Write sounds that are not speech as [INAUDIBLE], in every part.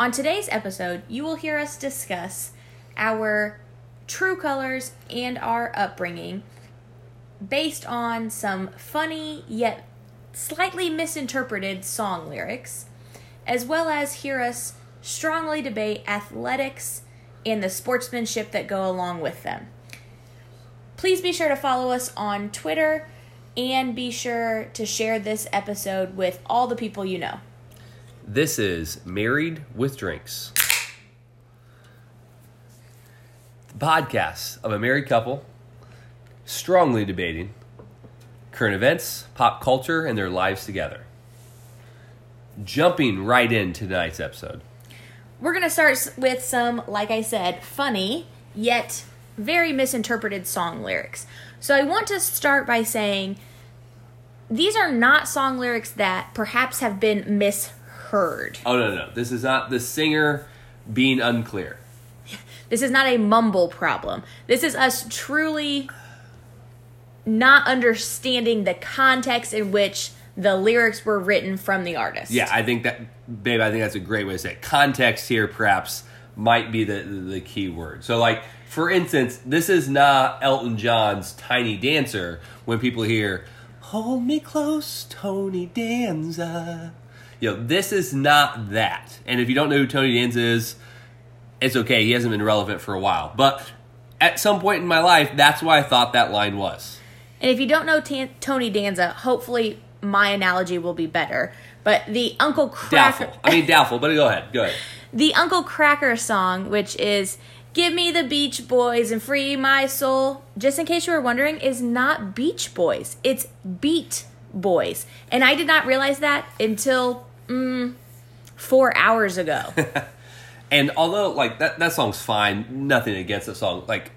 On today's episode, you will hear us discuss our true colors and our upbringing based on some funny yet slightly misinterpreted song lyrics, as well as hear us strongly debate athletics and the sportsmanship that go along with them. Please be sure to follow us on Twitter and be sure to share this episode with all the people you know. This is Married with Drinks, the podcast of a married couple strongly debating current events, pop culture, and their lives together. Jumping right into tonight's episode. We're going to start with some, like I said, funny yet very misinterpreted song lyrics. So I want to start by saying these are not song lyrics that perhaps have been misheard. Oh, no, no. This is not the singer being unclear. This is not a mumble problem. This is us truly not understanding the context in which the lyrics were written from the artist. Yeah, I think that, babe, I think that's a great way to say it. Context here, perhaps, might be the, the key word. So, like, for instance, this is not Elton John's Tiny Dancer when people hear, Hold me close, Tony Danza. You know, this is not that. And if you don't know who Tony Danza is, it's okay. He hasn't been relevant for a while. But at some point in my life, that's why I thought that line was. And if you don't know Tan- Tony Danza, hopefully my analogy will be better. But the Uncle Kracker. Doubtful. I mean, doubtful, but go ahead. Go ahead. [LAUGHS] the Uncle Kracker song, which is Give Me the Beach Boys and Free My Soul, just in case you were wondering, is not Beach Boys. It's Beat Boys. And I did not realize that until mm, four hours ago. [LAUGHS] And although like that that song's fine, nothing against the song. Like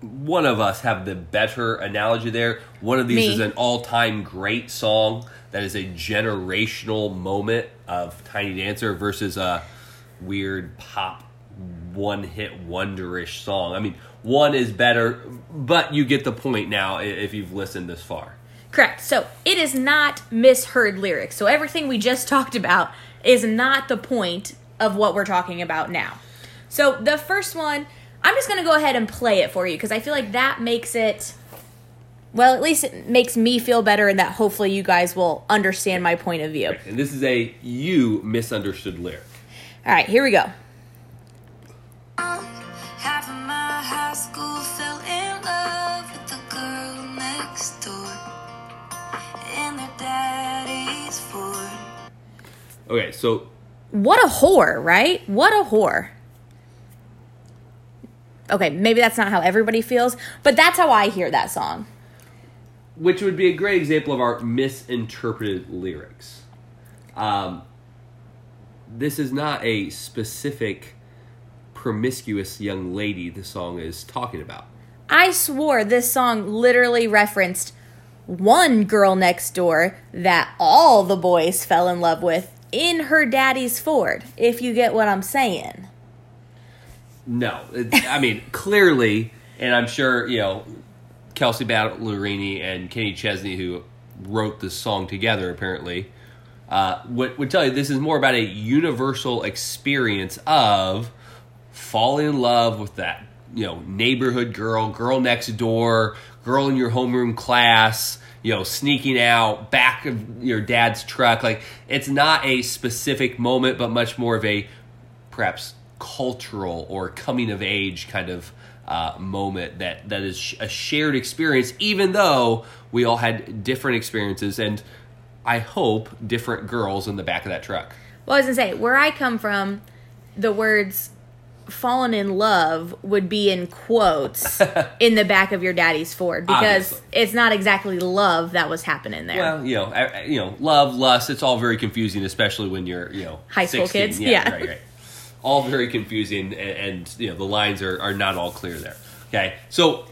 one of us have the better analogy there. One of these Me. is an all-time great song that is a generational moment of Tiny Dancer versus a weird pop one-hit wonderish song. I mean, one is better, but you get the point now if you've listened this far. Correct. So it is not misheard lyrics. So everything we just [LAUGHS] talked about is not the point of what we're talking about now. So the first one, I'm just going to go ahead and play it for you because I feel like that makes it, well, at least it makes me feel better and that hopefully you guys will understand my point of view. And this is a you misunderstood lyric. All right, here we go. Half of my high school fell in love Okay, so What a whore, right? What a whore. Okay, maybe that's not how everybody feels, but that's how I hear that song. which would be a great example of our misinterpreted lyrics. Um, this is not a specific promiscuous young lady the song is talking about. I swore this song literally referenced one girl next door that all the boys fell in love with in her daddy's Ford, if you get what I'm saying. No, I mean [LAUGHS] clearly, and I'm sure you know Kelsea Ballerini and Kenny Chesney, who wrote this song together, apparently, uh, would would tell you this is more about a universal experience of falling in love with that you know neighborhood girl, girl next door, girl in your homeroom class. You know, sneaking out back of your dad's truck. Like it's not a specific moment, but much more of a perhaps cultural or coming of age kind of uh, moment that that is a shared experience, even though we all had different experiences and I hope different girls in the back of that truck. Well, I was gonna say, where I come from, the words fallen in love would be in quotes [LAUGHS] in the back of your daddy's Ford because Obviously. it's not exactly love that was happening there. Well, you know, I- I- you know, love, lust, it's all very confusing, especially when you're, you know, High school 16. kids, yeah. right, right. All very confusing, and, and you know, the lines are, are not all clear there. Okay, so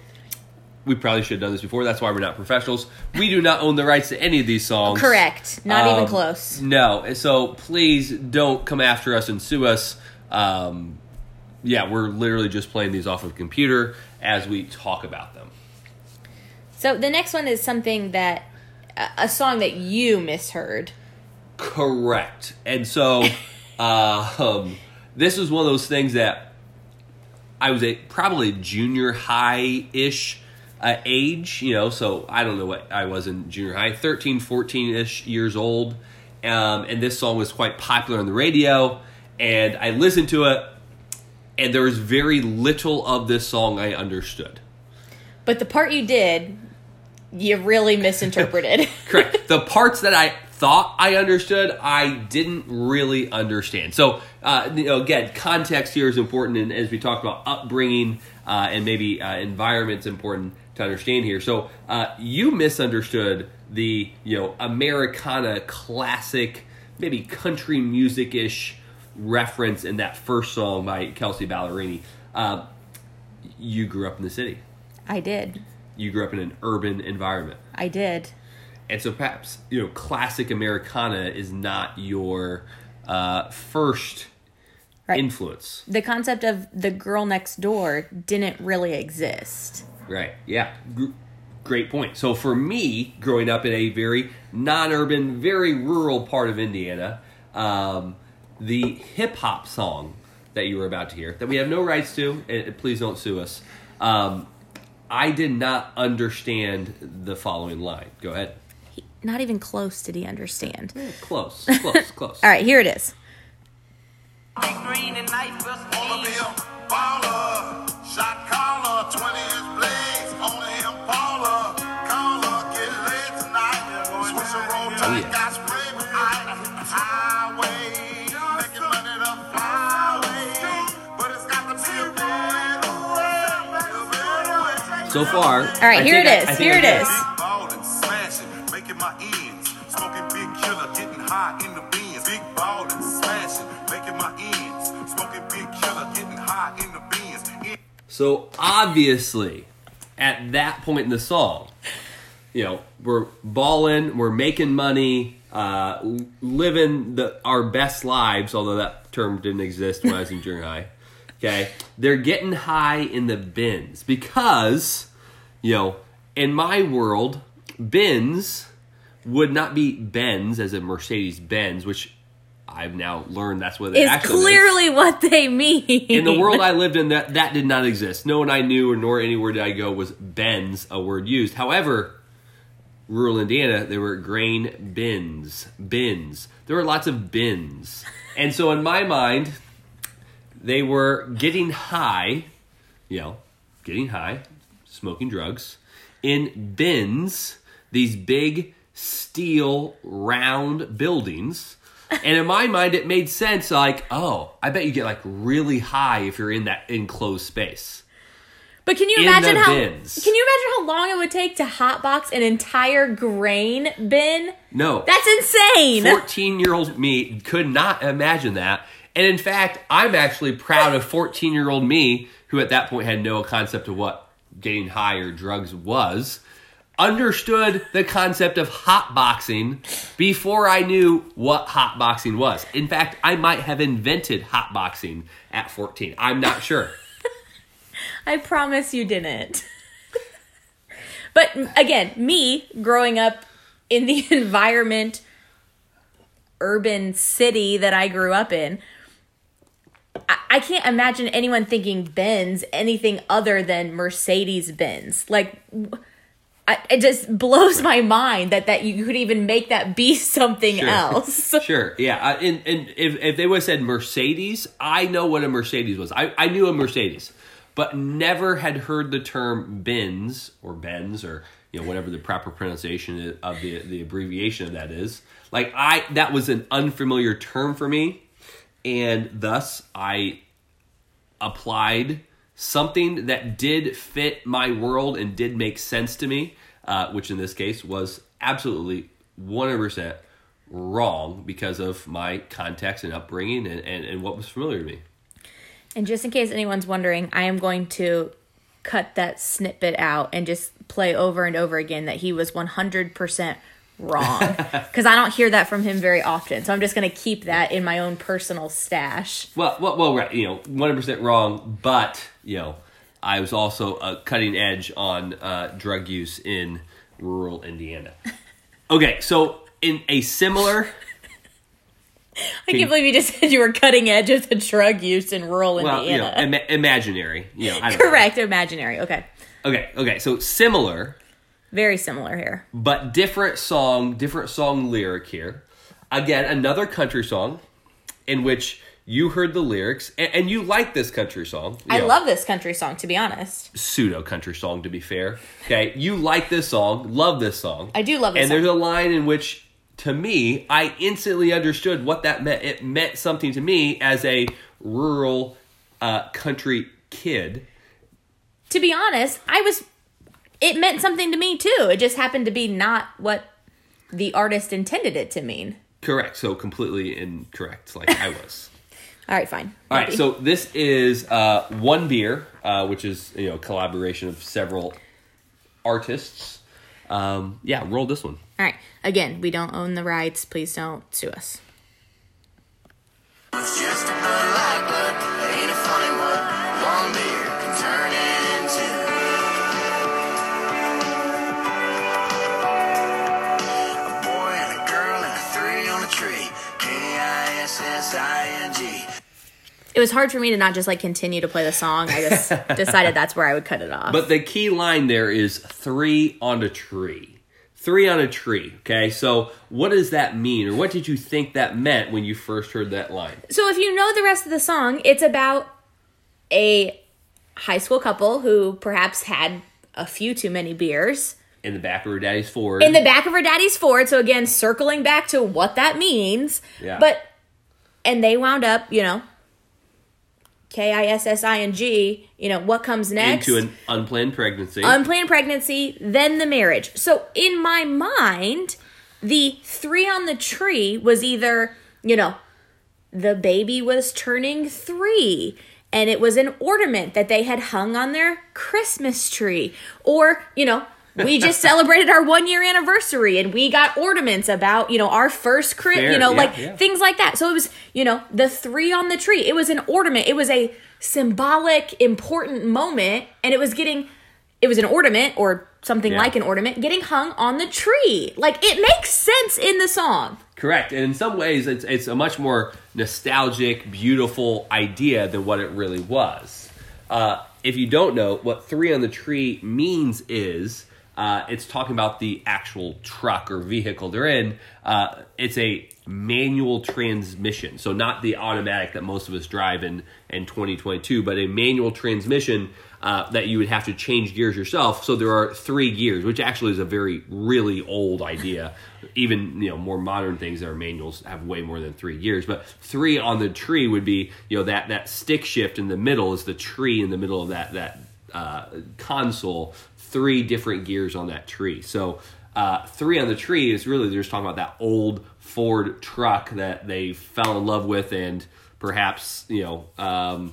we probably should have done this before. That's why we're not professionals. We do not own the rights to any of these songs. Correct. Not even Um, close. No, so please don't come after us and sue us. Um, yeah, we're literally just playing these off of a computer as we talk about them. So the next one is something that a- a song that you misheard. Correct. And so, [LAUGHS] uh, um, this was one of those things that I was a probably junior high ish uh, age, you know, so I don't know what I was in junior high, 13, 14 ish years old. Um, and this song was quite popular on the radio, and I listened to it, and there was very little of this song I understood. But the part you did, you really misinterpreted. [LAUGHS] Correct. the parts that I thought I understood, I didn't really understand. So, uh, you know, again, context here is important, and as we talked about upbringing uh, and maybe uh, environment's important to understand here. So, uh, you misunderstood the you know Americana classic, maybe country music ish reference in that first song by Kelsea Ballerini. Uh, you grew up in the city. I did. You grew up in an urban environment. I did. And so perhaps, you know, classic Americana is not your uh, first Right. influence. The concept of the girl next door didn't really exist. Right. Yeah. Gr- great point. So for me, growing up in a very non-urban, very rural part of Indiana, um, the hip hop song that you were about to hear, that we have no rights to, and please don't sue us. Um, I did not understand the following line. Go ahead. He, not even close did he understand. Close, close, [LAUGHS] close. All right, here it is. So far, All right, I here it is. I- I here I it get is. Big ballin', smashing, making my ends. Smoking big killer, getting high in the beans. Big ballin', smashing, making my ends. Smoking big killer, getting high in the beans. So obviously, at that point in the song, you know, we're balling, we're making money, uh, living the our best lives. Although that term didn't exist when I was in junior high. Okay, they're getting high in the bins because, you know, in my world, bins would not be Benz as a Mercedes Benz, which I've now learned that's what it Is clearly what they mean. in the world [LAUGHS] I lived in, that that did not exist. No one I knew, or nor anywhere did I go, was Benz a word used. However, rural Indiana, there were grain bins, bins. There were lots of bins, and so in my mind, they were getting high, you know, getting high, smoking drugs in bins. These big steel round buildings. And in my mind, it made sense. Like, oh, I bet you get like really high if you're in that enclosed space. But can you in imagine how bins. can you imagine how long it would take to hotbox an entire grain bin? No, That's insane. 14 year old me could not imagine that. And in fact, I'm actually proud of 14 year old me, who at that point had no concept of what getting high or drugs was, understood the concept of hotboxing before I knew what hotboxing was. In fact, I might have invented hotboxing at 14. I'm not sure. [LAUGHS] I promise you didn't. [LAUGHS] but again, me growing up in the [LAUGHS] environment, urban city that I grew up in, I, can't imagine anyone thinking Benz anything other than Mercedes Benz. Like, I, it just [LAUGHS] blows my mind that that you could even make that be [LAUGHS] something Sure. else. [LAUGHS] Sure, yeah. Uh, and and if, if they would have said Mercedes, I know what a Mercedes was. I, I knew a Mercedes, but never had heard the term Benz or Benz or you know whatever the proper pronunciation of the the abbreviation of that is. Like I, that was an unfamiliar term for me, and thus I applied something that did fit my world and did make sense to me, uh, which in this case was absolutely 100% wrong because of my context and upbringing and, and, and what was familiar to me. And just in case anyone's wondering, I am going to cut that snippet out and just play over and over again that he was 100% wrong. [LAUGHS] Because I don't hear that from him very often. So I'm just going to keep that in my own personal stash. Well, well, well, right, you know, 100% wrong, but, you know, I was also a cutting edge on uh, drug use in rural Indiana. [LAUGHS] Okay, so in a similar [LAUGHS] I can't believe you just said you were cutting edge of the drug use in rural well, you know, Indiana. ima- imaginary. You know, don't know. Correct, imaginary. Okay. Okay, okay. So similar, Very similar here. but different song, different song lyric here. Again, another country song in which you heard the lyrics and, and you like this country song. I know, love this country song, to be honest. pseudo country song to be fair. Okay, you like this song, love this song. I do love this and song. there's a line in which to me I instantly understood what that meant. It meant something to me as a rural uh, country kid. To be honest, I was. It meant something to me too. It just happened to be not what the artist intended it to mean. Correct. So completely incorrect, like I was. [LAUGHS] All right, fine. All right, Maybe. so this is uh, one beer, uh, which is you know a collaboration of several artists. Um, yeah, roll this one. All right. Again, we don't own the rights. Please don't sue us. It was hard for me to not just like continue to play the song. I just [LAUGHS] decided that's where I would cut it off. But the key line there is three on a tree. Three on a tree. Okay, so what does that mean, or what did you think that meant when you first heard that line? so if you know the rest of the song, it's about a high school couple who perhaps had a few too many beers In the back of her daddy's Ford. in the back of her daddy's Ford. So again, circling back to what that means. Yeah. But and they wound up, you know, K I S S I N G. You know what comes next? into an unplanned pregnancy. unplanned pregnancy, then the marriage. So in my mind, the three on the tree was either, you know, the baby was turning three and it was an ornament that they had hung on their Christmas tree. Or, you know, we just [LAUGHS] celebrated our one year anniversary and we got ornaments about, you know, our first Fair, you know, yeah, like yeah. things like that. So it was, you know, the three on the tree. It was an ornament. It was a symbolic, important moment, and it was getting, it was an ornament or something Yeah. like an ornament getting hung on the tree. Like it makes sense in the song. Correct. And in some ways, it's, it's a much more nostalgic, beautiful idea than what it really was. Uh, if you don't know, what three on the tree means is uh, it's talking about the actual truck or vehicle they're in. Uh, it's a manual transmission. So, not the automatic that most of us drive in, in 2022, but a manual transmission uh, that you would have to change gears yourself. So there are three gears, which actually is a very really old idea. Even you know more modern things that are manuals have way more than three gears. But three on the tree would be you know that that stick shift in the middle is the tree in the middle of that that uh, console. Three different gears on that tree. So uh, three on the tree is really they're just talking about that old Ford truck that they fell in love with and perhaps you know. Um,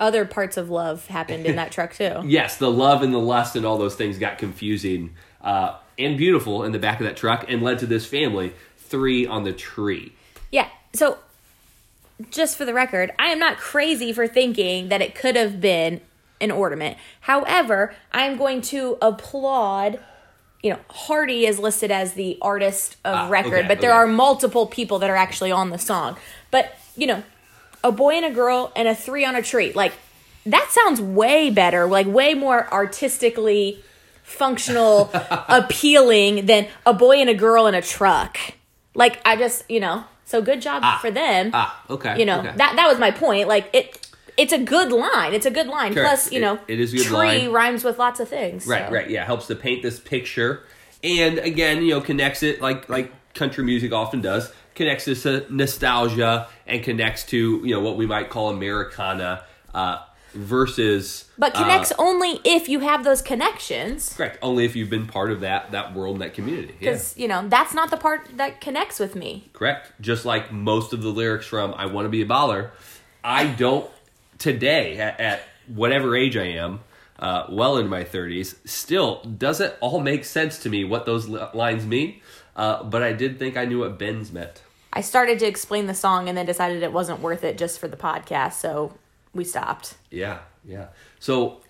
Other parts of love happened in that [LAUGHS] truck too. yes, the love and the lust and all those things got confusing uh, and beautiful in the back of that truck and led to this family three on the tree. Yeah. So, just for the record, I am not crazy for thinking that it could have been an ornament. However, I am going to applaud. You know, Hardy is listed as the artist of Ah, record, okay, but there okay. are multiple people that are actually on the song. But, you know, a boy and a girl and a three on a tree. Like, that sounds way better, like, way more artistically functional, [LAUGHS] appealing than a boy and a girl in a truck. Like, I just, you know, so good job for them. Ah, okay. you know, okay. that that was my point. Like, it. It's a good line. It's a good line. Plus, you It- know, it is a good tree line. rhymes with lots of things. Right, so. right, yeah, helps to paint this picture, and again, you know, connects it like like country music often does, connects this to nostalgia and connects to you know what we might call Americana uh, versus But connects uh, only if you have those connections. correct only if you've been part of that that world, that community. Yeah. Because, you know, that's not the part that connects with me. Correct. Just like most of the lyrics from I Want to Be a Baller, I don't, today, at, at whatever age I am, uh, well in my 30s, still doesn't all make sense to me what those li- lines mean. Uh, but I did think I knew what Benz meant. I started to explain the song and then decided it wasn't worth it just for the podcast, so we stopped. Yeah, yeah. So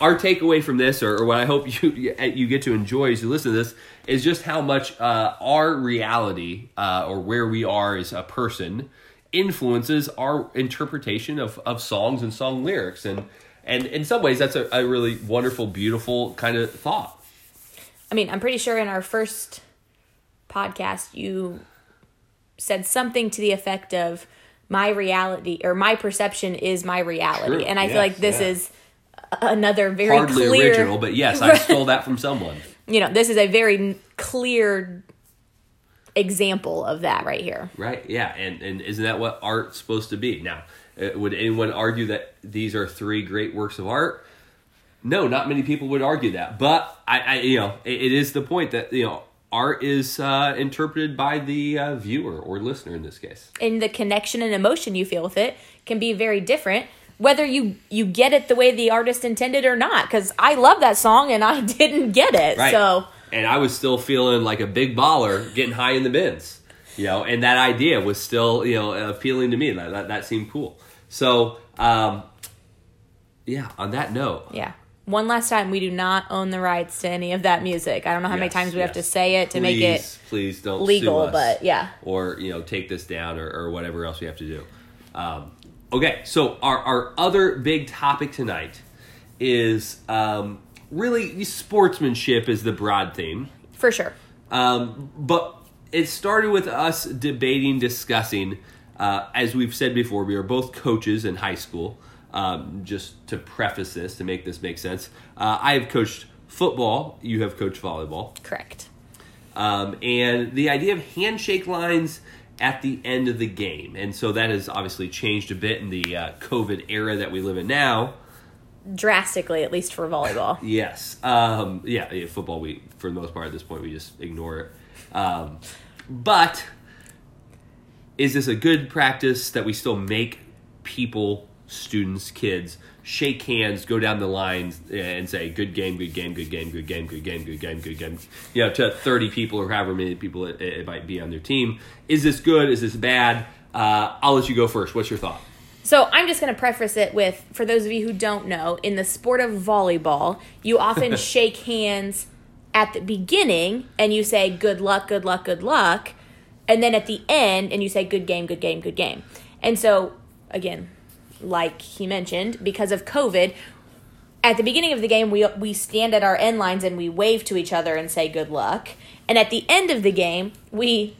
our takeaway from this, or, or what I hope [LAUGHS] you you get to enjoy as you listen to this, is just how much uh, our reality uh, or where we are as a person influences our interpretation of, of songs and song lyrics, and and in some ways that's a, a really wonderful, beautiful kind of thought. I mean, I'm pretty sure in our first podcast you said something to the effect of my reality or my perception is my reality. True. And I Yes, feel like this yeah. is another very Hardly clear original, but yes, I [LAUGHS] stole that from someone. you know, this is a very clear example of that right here. Right. Yeah. And and isn't that what art's supposed to be? Now, uh, would anyone argue that these are three great works of art? No, not many people would argue that. But I, I you know, it, it is the point that you know art is uh, interpreted by the uh, viewer or listener in this case. And the connection and emotion you feel with it can be very different whether you you get it the way the artist intended or not cuz I love that song and I [LAUGHS] didn't get it. Right. So and I was still feeling like a big baller, getting high in the bins. You know, and that idea was still you know appealing to me. That that, that seemed cool. So. um yeah, on that note, Yeah. One last time, we do not own the rights to any of that music. I don't know how many times we have to say it to make it Please, please don't legal, but yeah. or you know take this down or, or whatever else we have to do. Um, okay, so our our other big topic tonight is um, really sportsmanship is the broad theme, For sure. um, but it started with us debating, discussing. Uh, as we've said before, we are both coaches in high school. Um, just to preface this, to make this make sense, uh, I have coached football. You have coached volleyball. Correct. Um, and the idea of handshake lines at the end of the game. And so that has obviously changed a bit in the uh, COVID era that we live in now. Drastically, at least for volleyball. [LAUGHS] Yes. Um, yeah, yeah, football, we, for the most part at this point, we just ignore it. Um, but is this a good practice that we still make people, students, kids, shake hands, go down the lines, and say, good game, good game, good game, good game, good game, good game, good game, you know, to 30 people or however many people it, it might be on their team? Is this good? Is this bad? Uh, I'll let you go first. What's your thought? So I'm just going to preface it with for those of you who don't know, in the sport of volleyball, you often [LAUGHS] shake hands at the beginning and you say good luck, good luck, good luck, and then at the end and you say good game, good game, good game. And so again, like he mentioned, because of COVID, at the beginning of the game we we stand at our end lines and we wave to each other and say good luck. And at the end of the game, we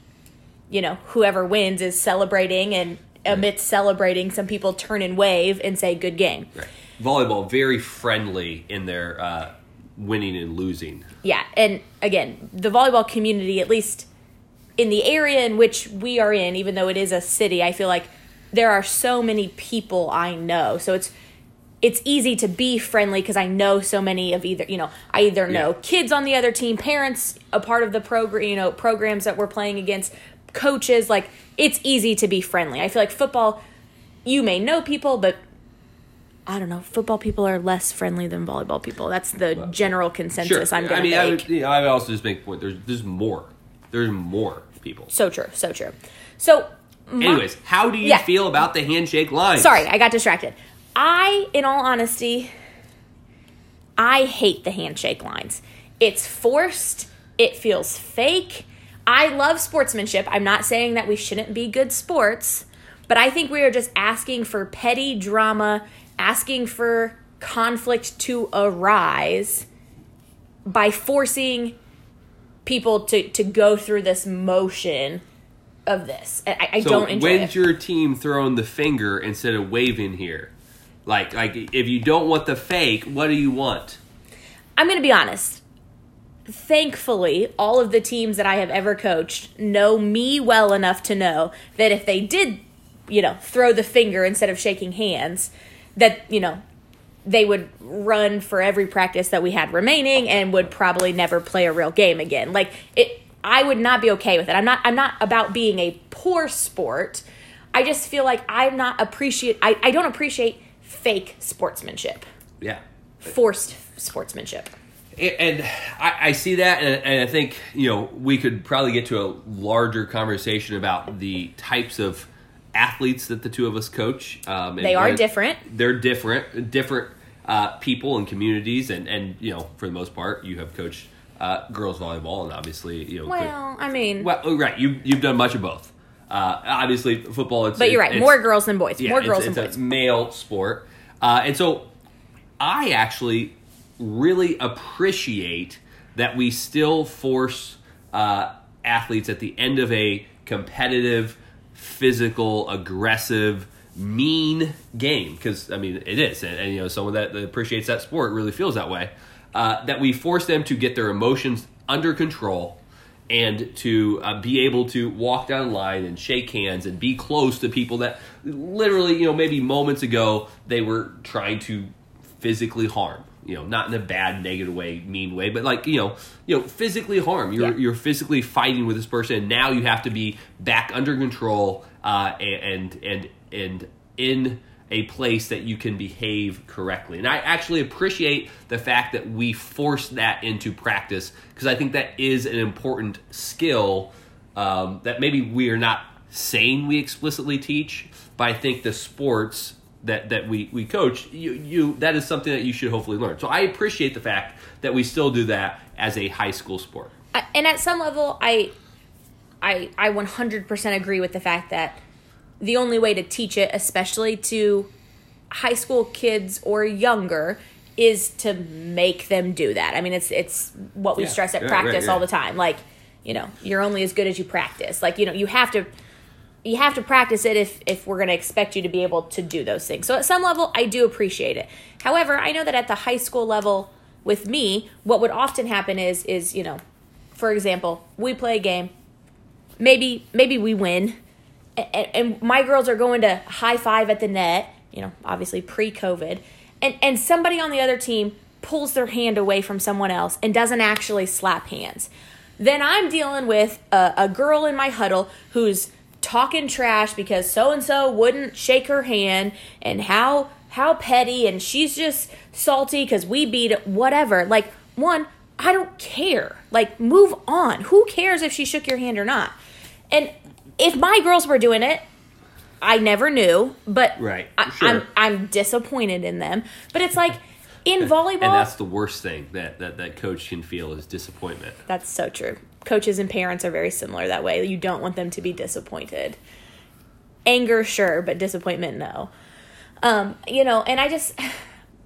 you know, whoever wins is celebrating and amidst celebrating, some people turn and wave and say good game. Right. Volleyball, very friendly in their uh, winning and losing. Yeah, and again, the volleyball community, at least in the area in which we are in, even though it is a city, I feel like there are so many people I know. So it's it's easy to be friendly because I know so many of either, you know, I either know Yeah. kids on the other team, parents a part of the program, you know, programs that we're playing against, coaches, like it's easy to be friendly. I feel like football you may know people, but I don't know. Football people are less friendly than volleyball people. That's the general consensus I'm going I to mean, I would, you know, I would also just make point. There's there's more. There's more people. So true, so true. So, my- Anyways, how do you Yeah. feel about the handshake line? sorry, I got distracted. I, in all honesty, I hate the handshake lines. It's forced. It feels fake. I love sportsmanship. I'm not saying that we shouldn't be good sports, but I think we are just asking for petty drama, asking for conflict to arise by forcing people to to go through this motion of this. I, I So don't enjoy when's it. your team throwing the finger instead of waving here? Like like if you don't want the fake, what do you want? I'm going to be honest. Thankfully, all of the teams that I have ever coached know me well enough to know that if they did, you know, throw the finger instead of shaking hands, that, you know, they would run for every practice that we had remaining and would probably never play a real game again. Like it I would not be okay with it. I'm not I'm not about being a poor sport. I just feel like I'm not appreciate I, I don't appreciate fake sportsmanship. Yeah. Forced sportsmanship. And I, I see that, and, and I think you know we could probably get to a larger conversation about the types of athletes that the two of us coach. Um, and They are different. They're different, different uh, people and communities, and and you know, for the most part, you have coached uh, girls volleyball, and obviously, you know, could- Well, I mean, well, oh, right, you you've done much of both. Uh, obviously, football. It's, but you're right. it's- More girls than boys. yeah, more girls it's, than a boys. male sport, uh, and so I actually really appreciate that we still force uh, athletes at the end of a competitive, physical, aggressive, mean game because I mean it is, and, and you know someone that, appreciates that sport really feels that way. Uh, that we force them to get their emotions under control and to uh, be able to walk down the line and shake hands and be close to people that literally, you know, maybe moments ago they were trying to physically harm. You know, not in a bad, negative way, mean way, but like you know, you know, physically harm. You're Yeah. you're physically fighting with this person, and now you have to be back under control uh, and and and in a place that you can behave correctly. And I actually appreciate the fact that we force that into practice because I think that is an important skill um, that maybe we are not saying we explicitly teach, but I think the sports that, that we, we coach, you, you that is something that you should hopefully learn. So I appreciate the fact that we still do that as a high school sport. Uh, and at some level i i i 100% agree with the fact that the only way to teach it especially to high school kids or younger is to make them do that i mean it's it's what we Yeah. stress at Right, right, practice yeah. all the time like you know you're only as good as you practice like you know you have to you have to practice it if if we're going to expect you to be able to do those things. So at some level I do appreciate it. However, I know that at the high school level with me, what would often happen is is, you know, for example, we play a game. Maybe maybe we win. And, and my girls are going to high five at the net, you know, obviously pre-COVID. And and somebody on the other team pulls their hand away from someone else and doesn't actually slap hands. Then I'm dealing with a, a girl in my huddle who's talking trash because so and so wouldn't shake her hand and how how petty and she's just salty because we beat it, whatever. Like one, I don't care. Like move on. Who cares if she shook your hand or not? And if my girls were doing it, I never knew, but Right, I, sure. I'm I'm disappointed in them. But it's like in volleyball, And that's the worst thing that, that, that coach can feel is disappointment. That's so true. Coaches and parents are very similar that way. You don't want them to be disappointed. Anger, sure, but disappointment, no. Um, you know, and I just,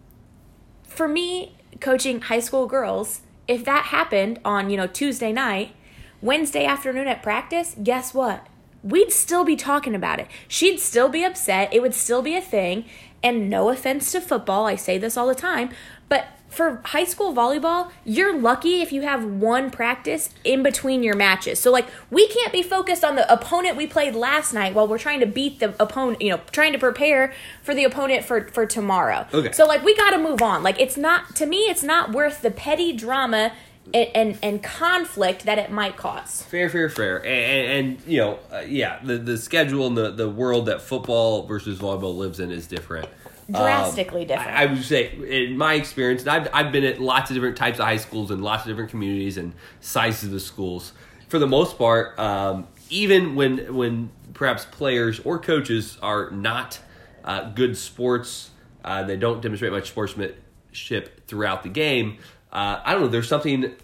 [SIGHS] for me, coaching high school girls, if that happened on, you know, Tuesday night, Wednesday afternoon at practice, guess what? We'd still be talking about it. She'd still be upset. It would still be a thing. And no offense to football, I say this all the time, but for high school volleyball, you're lucky if you have one practice in between your matches. So like we can't be focused on the opponent we played last night while we're trying to beat the opponent, you know, trying to prepare for the opponent for for tomorrow. Okay. So like we got to move on. Like it's not to me it's not worth the petty drama and and, and conflict that it might cause. Fair, fair, fair, and, and, and you know, uh, yeah, the the schedule and the the world that football versus volleyball lives in is different, Drastically Um, different. I, I would say, in my experience, and I've I've been at lots of different types of high schools and lots of different communities and sizes of schools. For the most part, um, even when when perhaps players or coaches are not uh, good sports, uh, they don't demonstrate much sportsmanship throughout the game. Uh, I don't know. There's something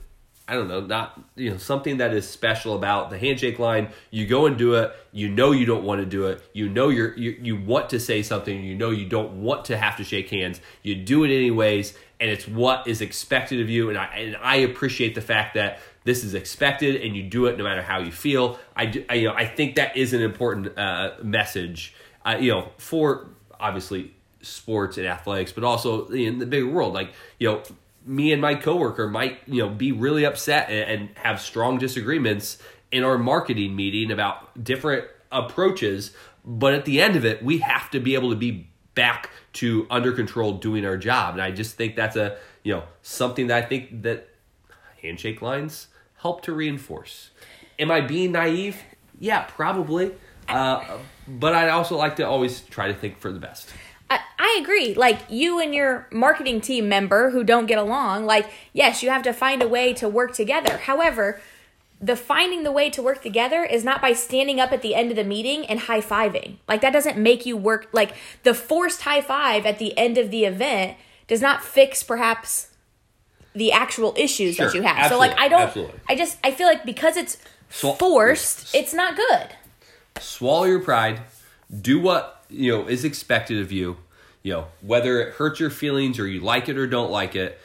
I don't know, not you know something that is special about the handshake line. You go and do it. You know you don't want to do it. You know you're you, you want to say something. You know you don't want to have to shake hands. You do it anyways, and it's what is expected of you. And I and I appreciate the fact that this is expected, and you do it no matter how you feel. I, do, I you know I think that is an important uh, message. Uh, you know for obviously sports and athletics, but also in the bigger world. Like you know me and my coworker might you know be really upset and, and have strong disagreements in our marketing meeting about different approaches. But at the end of it we have to be able to be back to under control doing our job. And i just think that's a you know something that i think that handshake lines help to reinforce. Am i being naive? Yeah probably. Uh, but i also like to always try to think for the best I, I agree. Like you and your marketing team member who don't get along, like, yes, you have to find a way to work together. However, the finding the way to work together is not by standing up at the end of the meeting and high fiving. Like that doesn't make you work like the forced high five at the end of the event does not fix perhaps the actual issues that you have. so like I don't absolutely. I just I feel like because it's forced, it's not good. swallow your pride do what you know is expected of you you know whether it hurts your feelings or you like it or don't like it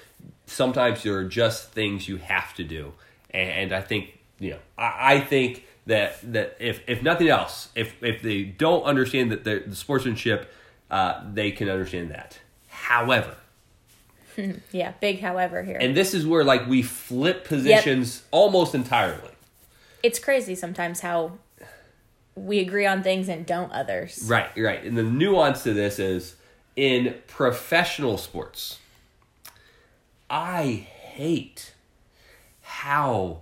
sometimes there are just things you have to do. And i think you know i, I think that that if if nothing else if if they don't understand that the, the sportsmanship uh, they can understand that. However [LAUGHS] Yeah, big however here. and this is where like we flip positions almost entirely. It's crazy sometimes how we agree on things and don't others. Right, right. And the nuance to this is in professional sports, I hate how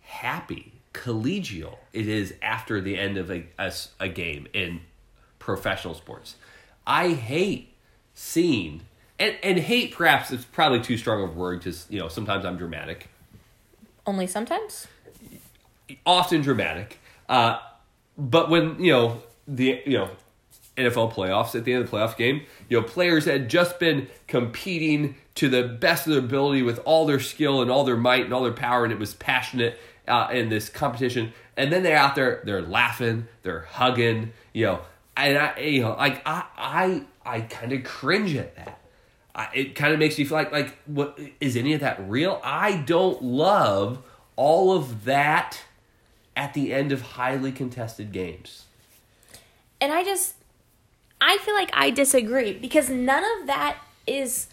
happy, collegial it is after the end of a a game in professional sports. I hate seeing, and, and hate perhaps is probably too strong of a word because, you know, sometimes I'm dramatic Only sometimes? often dramatic. Uh, but when you know the you know NFL playoffs at the end of the playoff game, you know players had just been competing to the best of their ability with all their skill and all their might and all their power, and it was passionate uh, in this competition. And then they're out there, they're laughing, they're hugging, you know, and I you know like I I I kind of cringe at that. I, it kind of makes me feel like like what is any of that real? I don't love all of that at the end of highly contested games. And I just I feel like I disagree because none of that is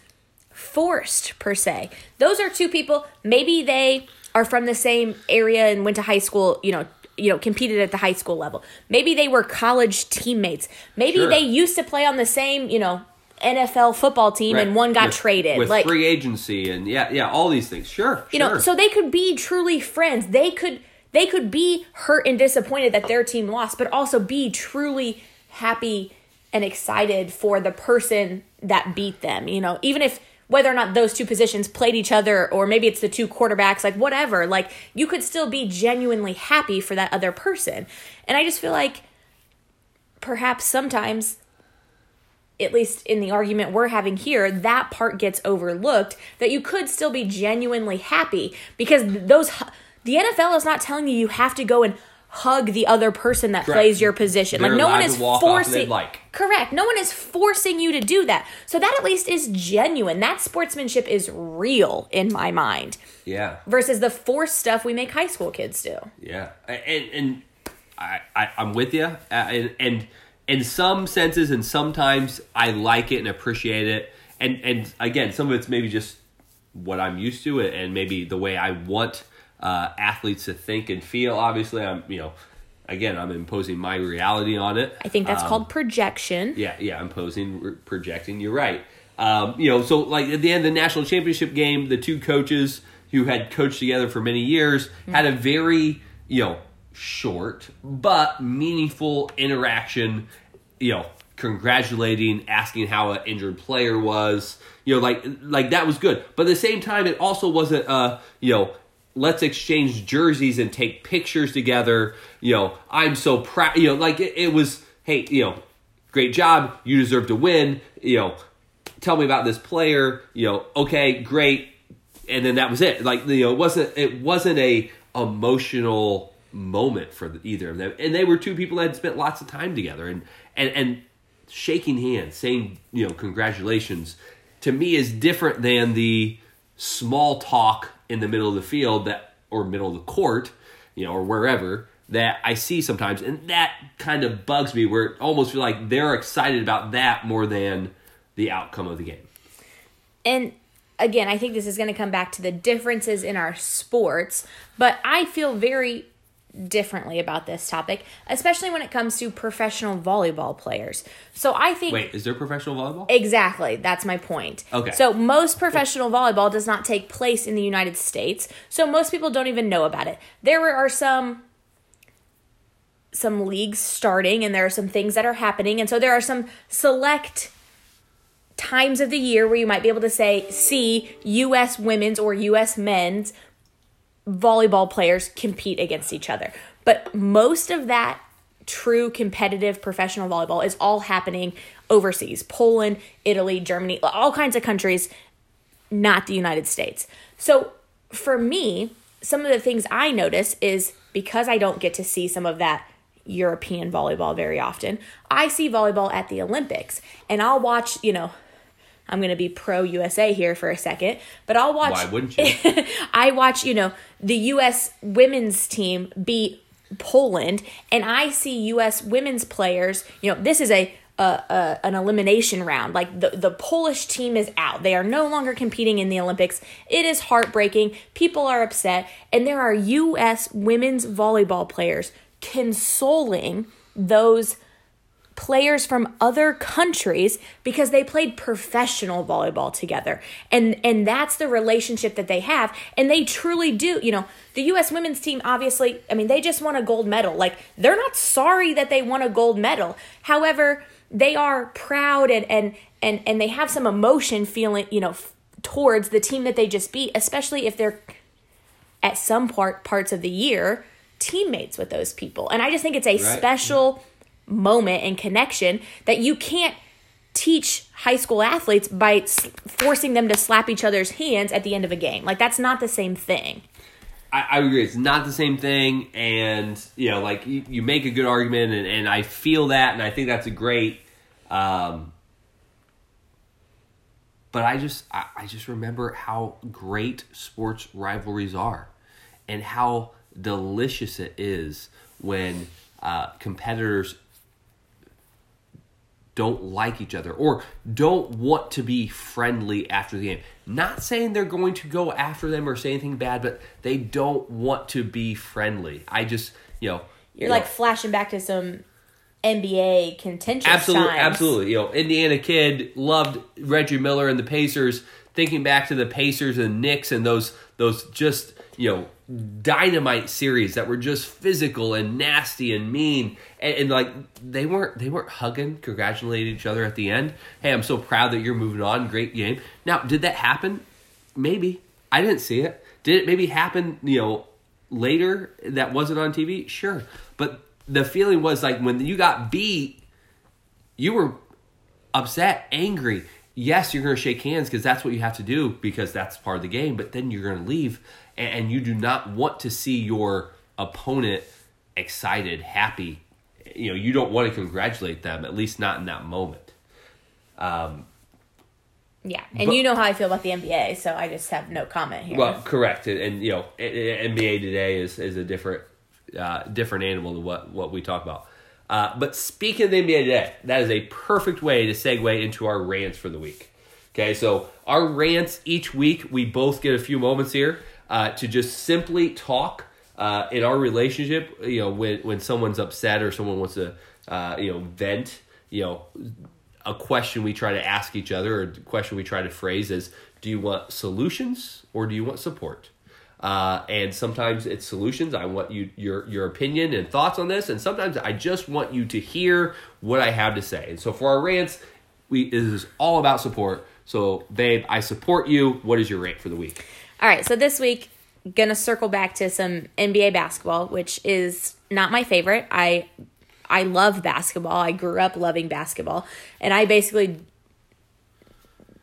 forced per se. Those are two people, maybe they are from the same area and went to high school, you know, you know, competed at the high school level. Maybe they were college teammates. Maybe Sure. they used to play on the same, you know, NFL football team and one got With- traded. with like free agency and yeah, yeah, all these things. Sure, you know so they could be truly friends they could they could be hurt and disappointed that their team lost but also be truly happy and excited for the person that beat them you know? Even if whether or not those two positions played each other or maybe it's the two quarterbacks like whatever like you could still be genuinely happy for that other person. And i just feel like perhaps sometimes at least in the argument we're having here, that part gets overlooked that you could still be genuinely happy because those the NFL is not telling you you have to go and hug the other person that Correct. plays your position. They're like no one is to walk off and they'd forcing like. Correct. No one is forcing you to do that. So that at least is genuine. That sportsmanship is real in my mind yeah, versus the forced stuff we make high school kids do. yeah, and and I, I I'm with you, uh, and and in some senses, and sometimes I like it and appreciate it, and and again, some of it's maybe just what I'm used to, and maybe the way I want uh, athletes to think and feel. Obviously, I'm you know. Again, I'm imposing my reality on it. I think that's Um, called projection. Yeah, yeah, I'm posing, re- projecting. You're right. Um, you know, so like at the end of the national championship game, the two coaches who had coached together for many years had a very, you know, short but meaningful interaction. You know, congratulating, asking how an injured player was. You know, like like that was good. But at the same time, it also wasn't, uh, you know, let's exchange jerseys and take pictures together. You know, I'm so proud. You know, like it, it was. Hey, you know, great job. You deserve to win. You know, tell me about this player. You know, okay, great. And then that was it. Like you know, it wasn't it wasn't a emotional moment for the, either of them. And they were two people that had spent lots of time together and and and shaking hands, saying you know congratulations, to me is different than the small talk in the middle of the field that or middle of the court, you know, or wherever that I see sometimes, and that kind of bugs me. Where it almost feel like they're excited about that more than the outcome of the game. and again, I think this is going to come back to the differences in our sports, but I feel very differently about this topic, especially when it comes to professional volleyball players. So I think Wait, is there professional volleyball? Exactly. That's my point. Okay. So most professional volleyball does not take place in the United States. So most people don't even know about it. There are some some leagues starting and there are some things that are happening and so there are some select times of the year where you might be able to say see US women's or US men's volleyball players compete against each other. But most of that true competitive professional volleyball is all happening overseas Poland, Italy, Germany, all kinds of countries, not the United States. So for me, some of the things I notice is because I don't get to see some of that European volleyball very often, I see volleyball at the Olympics and I'll watch, you know, I'm going to be pro USA here for a second, but I'll watch. Why wouldn't you? [LAUGHS] I watch, you know, the US women's team beat Poland, and I see US women's players, you know, this is a a, a, an elimination round. Like the, the Polish team is out. They are no longer competing in the Olympics. It is heartbreaking. People are upset. And there are U.S. women's volleyball players consoling those players from other countries because they played professional volleyball together. And and that's the relationship that they have. And they truly do you know the US women's team obviously I mean they just won a gold medal. Like they're not sorry that they won a gold medal. However they are proud and and and and they have some emotion feeling you know f- towards the team that they just beat especially if they're at some part parts of the year teammates with those people. And i just think it's a Right. special moment and connection that you can't teach high school athletes by forcing them to slap each other's hands at the end of a game like that's not the same thing I, I agree. It's not the same thing, and you know, like you, you make a good argument, and, and I feel that, and I think that's a great. Um, but I just, I, I just remember how great sports rivalries are, and how delicious it is when uh, competitors don't like each other or don't want to be friendly after the game. Not saying they're going to go after them or say anything bad, but they don't want to be friendly. I just, you know, you're you like know, flashing back to some nba contentious absolutely, times. absolutely. You know, Indiana kid loved Reggie Miller and the Pacers. Thinking back to the Pacers and Knicks and those those just you know dynamite series that were just physical and nasty and mean. And, and like they weren't they weren't hugging congratulating each other at the end. Hey i'm so proud that you're moving on. Great game. Now did that happen? Maybe. I didn't see it. Did it maybe happen you know later that wasn't on tv sure. But the feeling was like when you got beat you were upset, angry. Yes, you're going to shake hands because that's what you have to do because that's part of the game. But then you're going to leave, and, and you do not want to see your opponent excited, happy. You know, you don't want to congratulate them, at least not in that moment. yeah and But- you know how i feel about the nba so i just have no comment here Well, correct, and, and you know, NBA today is is a different uh, different animal than what what we talk about. Uh, but speaking of the NBA today, that is a perfect way to segue into our rants for the week. Okay, so our rants each week, we both get a few moments here uh, to just simply talk uh, in our relationship. You know, when when someone's upset or someone wants to, uh, you know, vent. You know, a question we try to ask each other, or a question we try to phrase is, "Do you want solutions or do you want support?" Uh, and sometimes it's solutions. I want you your your opinion and thoughts on this, and sometimes I just want you to hear what I have to say. And so for our rants, we is all about support. So, babe, I support you. What is your rant for the week? All right, so this week gonna circle back to some NBA basketball, which is not my favorite. I I love basketball. I grew up loving basketball, and I basically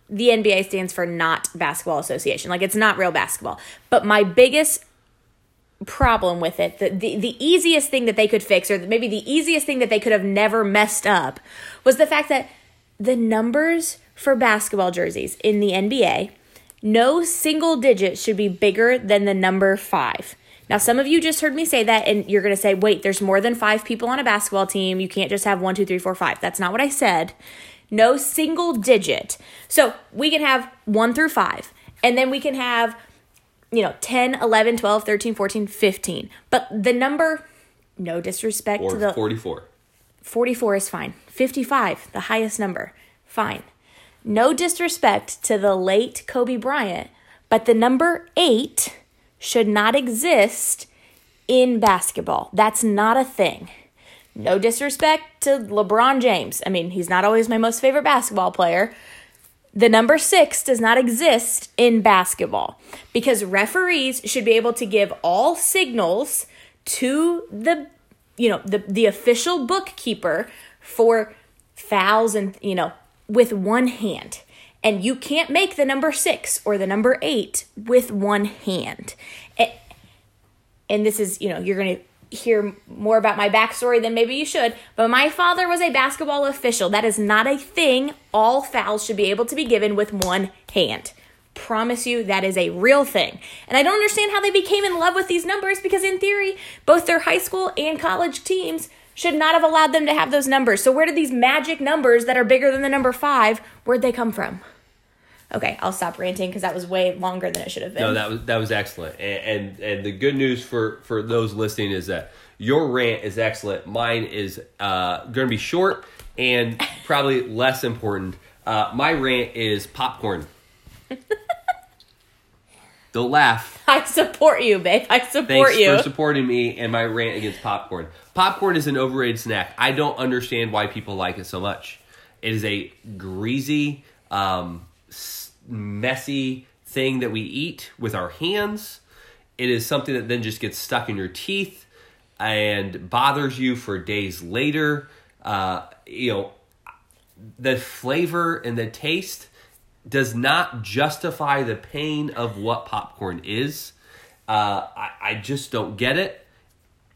the NBA stands for not basketball association. Like it's not real basketball. But my biggest problem with it, the, the the easiest thing that they could fix, or maybe the easiest thing that they could have never messed up, was the fact that the numbers for basketball jerseys in the NBA, no single digit should be bigger than the number five. Now, some of you just heard me say that, and you're going to say, wait, there's more than five people on a basketball team. You can't just have one, two, three, four, five. That's not what I said. No single digit. So we can have one through five, and then we can have, you know, 10, 11, 12, 13, 14, 15. But the number, no disrespect Or to the 44. 44 is fine. 55, the highest number, fine. No disrespect to the late Kobe Bryant, but the number eight should not exist in basketball. That's not a thing. No disrespect to LeBron James. I mean, he's not always my most favorite basketball player. The number six does not exist in basketball because referees should be able to give all signals to the you know, the the official bookkeeper for fouls and you know with one hand. And you can't make the number 6 or the number 8 with one hand. And, and this is, you know, you're going to hear more about my backstory than maybe you should, but my father was a basketball official. That is not a thing. All fouls should be able to be given with one hand. Promise you that is a real thing. And I don't understand how they became in love with these numbers because, in theory, both their high school and college teams should not have allowed them to have those numbers. So, where did these magic numbers that are bigger than the number five, where'd they come from? Okay, I'll stop ranting because that was way longer than it should have been. No, that was that was excellent. And, and and the good news for for those listening is that your rant is excellent. Mine is uh, going to be short and probably less important. Uh, my rant is popcorn. [LAUGHS] Don't laugh. [LAUGHS] I support you, babe. I support you. Thanks you. for supporting me and my rant against popcorn. Popcorn is an overrated snack. I don't understand why people like it so much. It is a greasy, um, messy thing that we eat with our hands. It is something that then just gets stuck in your teeth and bothers you for days later. Uh, you know, the flavor and the taste does not justify the pain of what popcorn is. Uh, I, I just don't get it.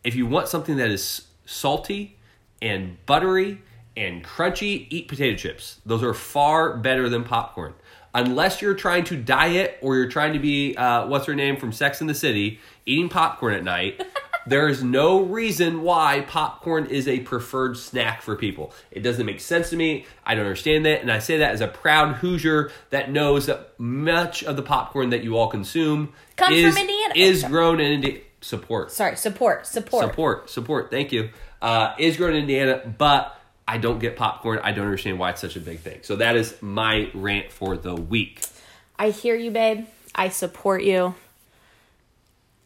If you want something that is salty and buttery and crunchy, eat potato chips. Those are far better than popcorn. Unless you're trying to diet or you're trying to be, uh, what's her name from Sex in the City, eating popcorn at night, [LAUGHS] there is no reason why popcorn is a preferred snack for people. It doesn't make sense to me. I don't understand that. And I say that as a proud Hoosier that knows that much of the popcorn that you all consume Comes is, from Indiana. is grown in Indiana. Support. Sorry, support, support. Support. Support. Thank you. Uh, is grown in Indiana, but I don't get popcorn. I don't understand why it's such a big thing. So that is my rant for the week. I hear you, babe. I support you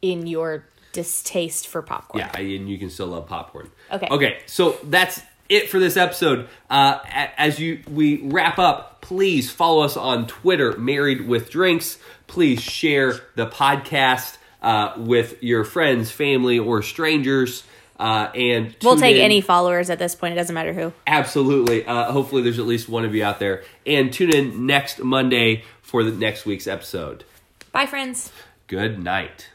in your distaste for popcorn. Yeah, and you can still love popcorn. Okay. Okay. So that's it for this episode. Uh, as you we wrap up, please follow us on Twitter, Married with Drinks. Please share the podcast uh, with your friends, family, or strangers. Uh, and We'll take in- any followers at this point. It doesn't matter who. Absolutely. Uh, hopefully, there's at least one of you out there. And tune in next Monday for the next week's episode. Bye, friends. Good night.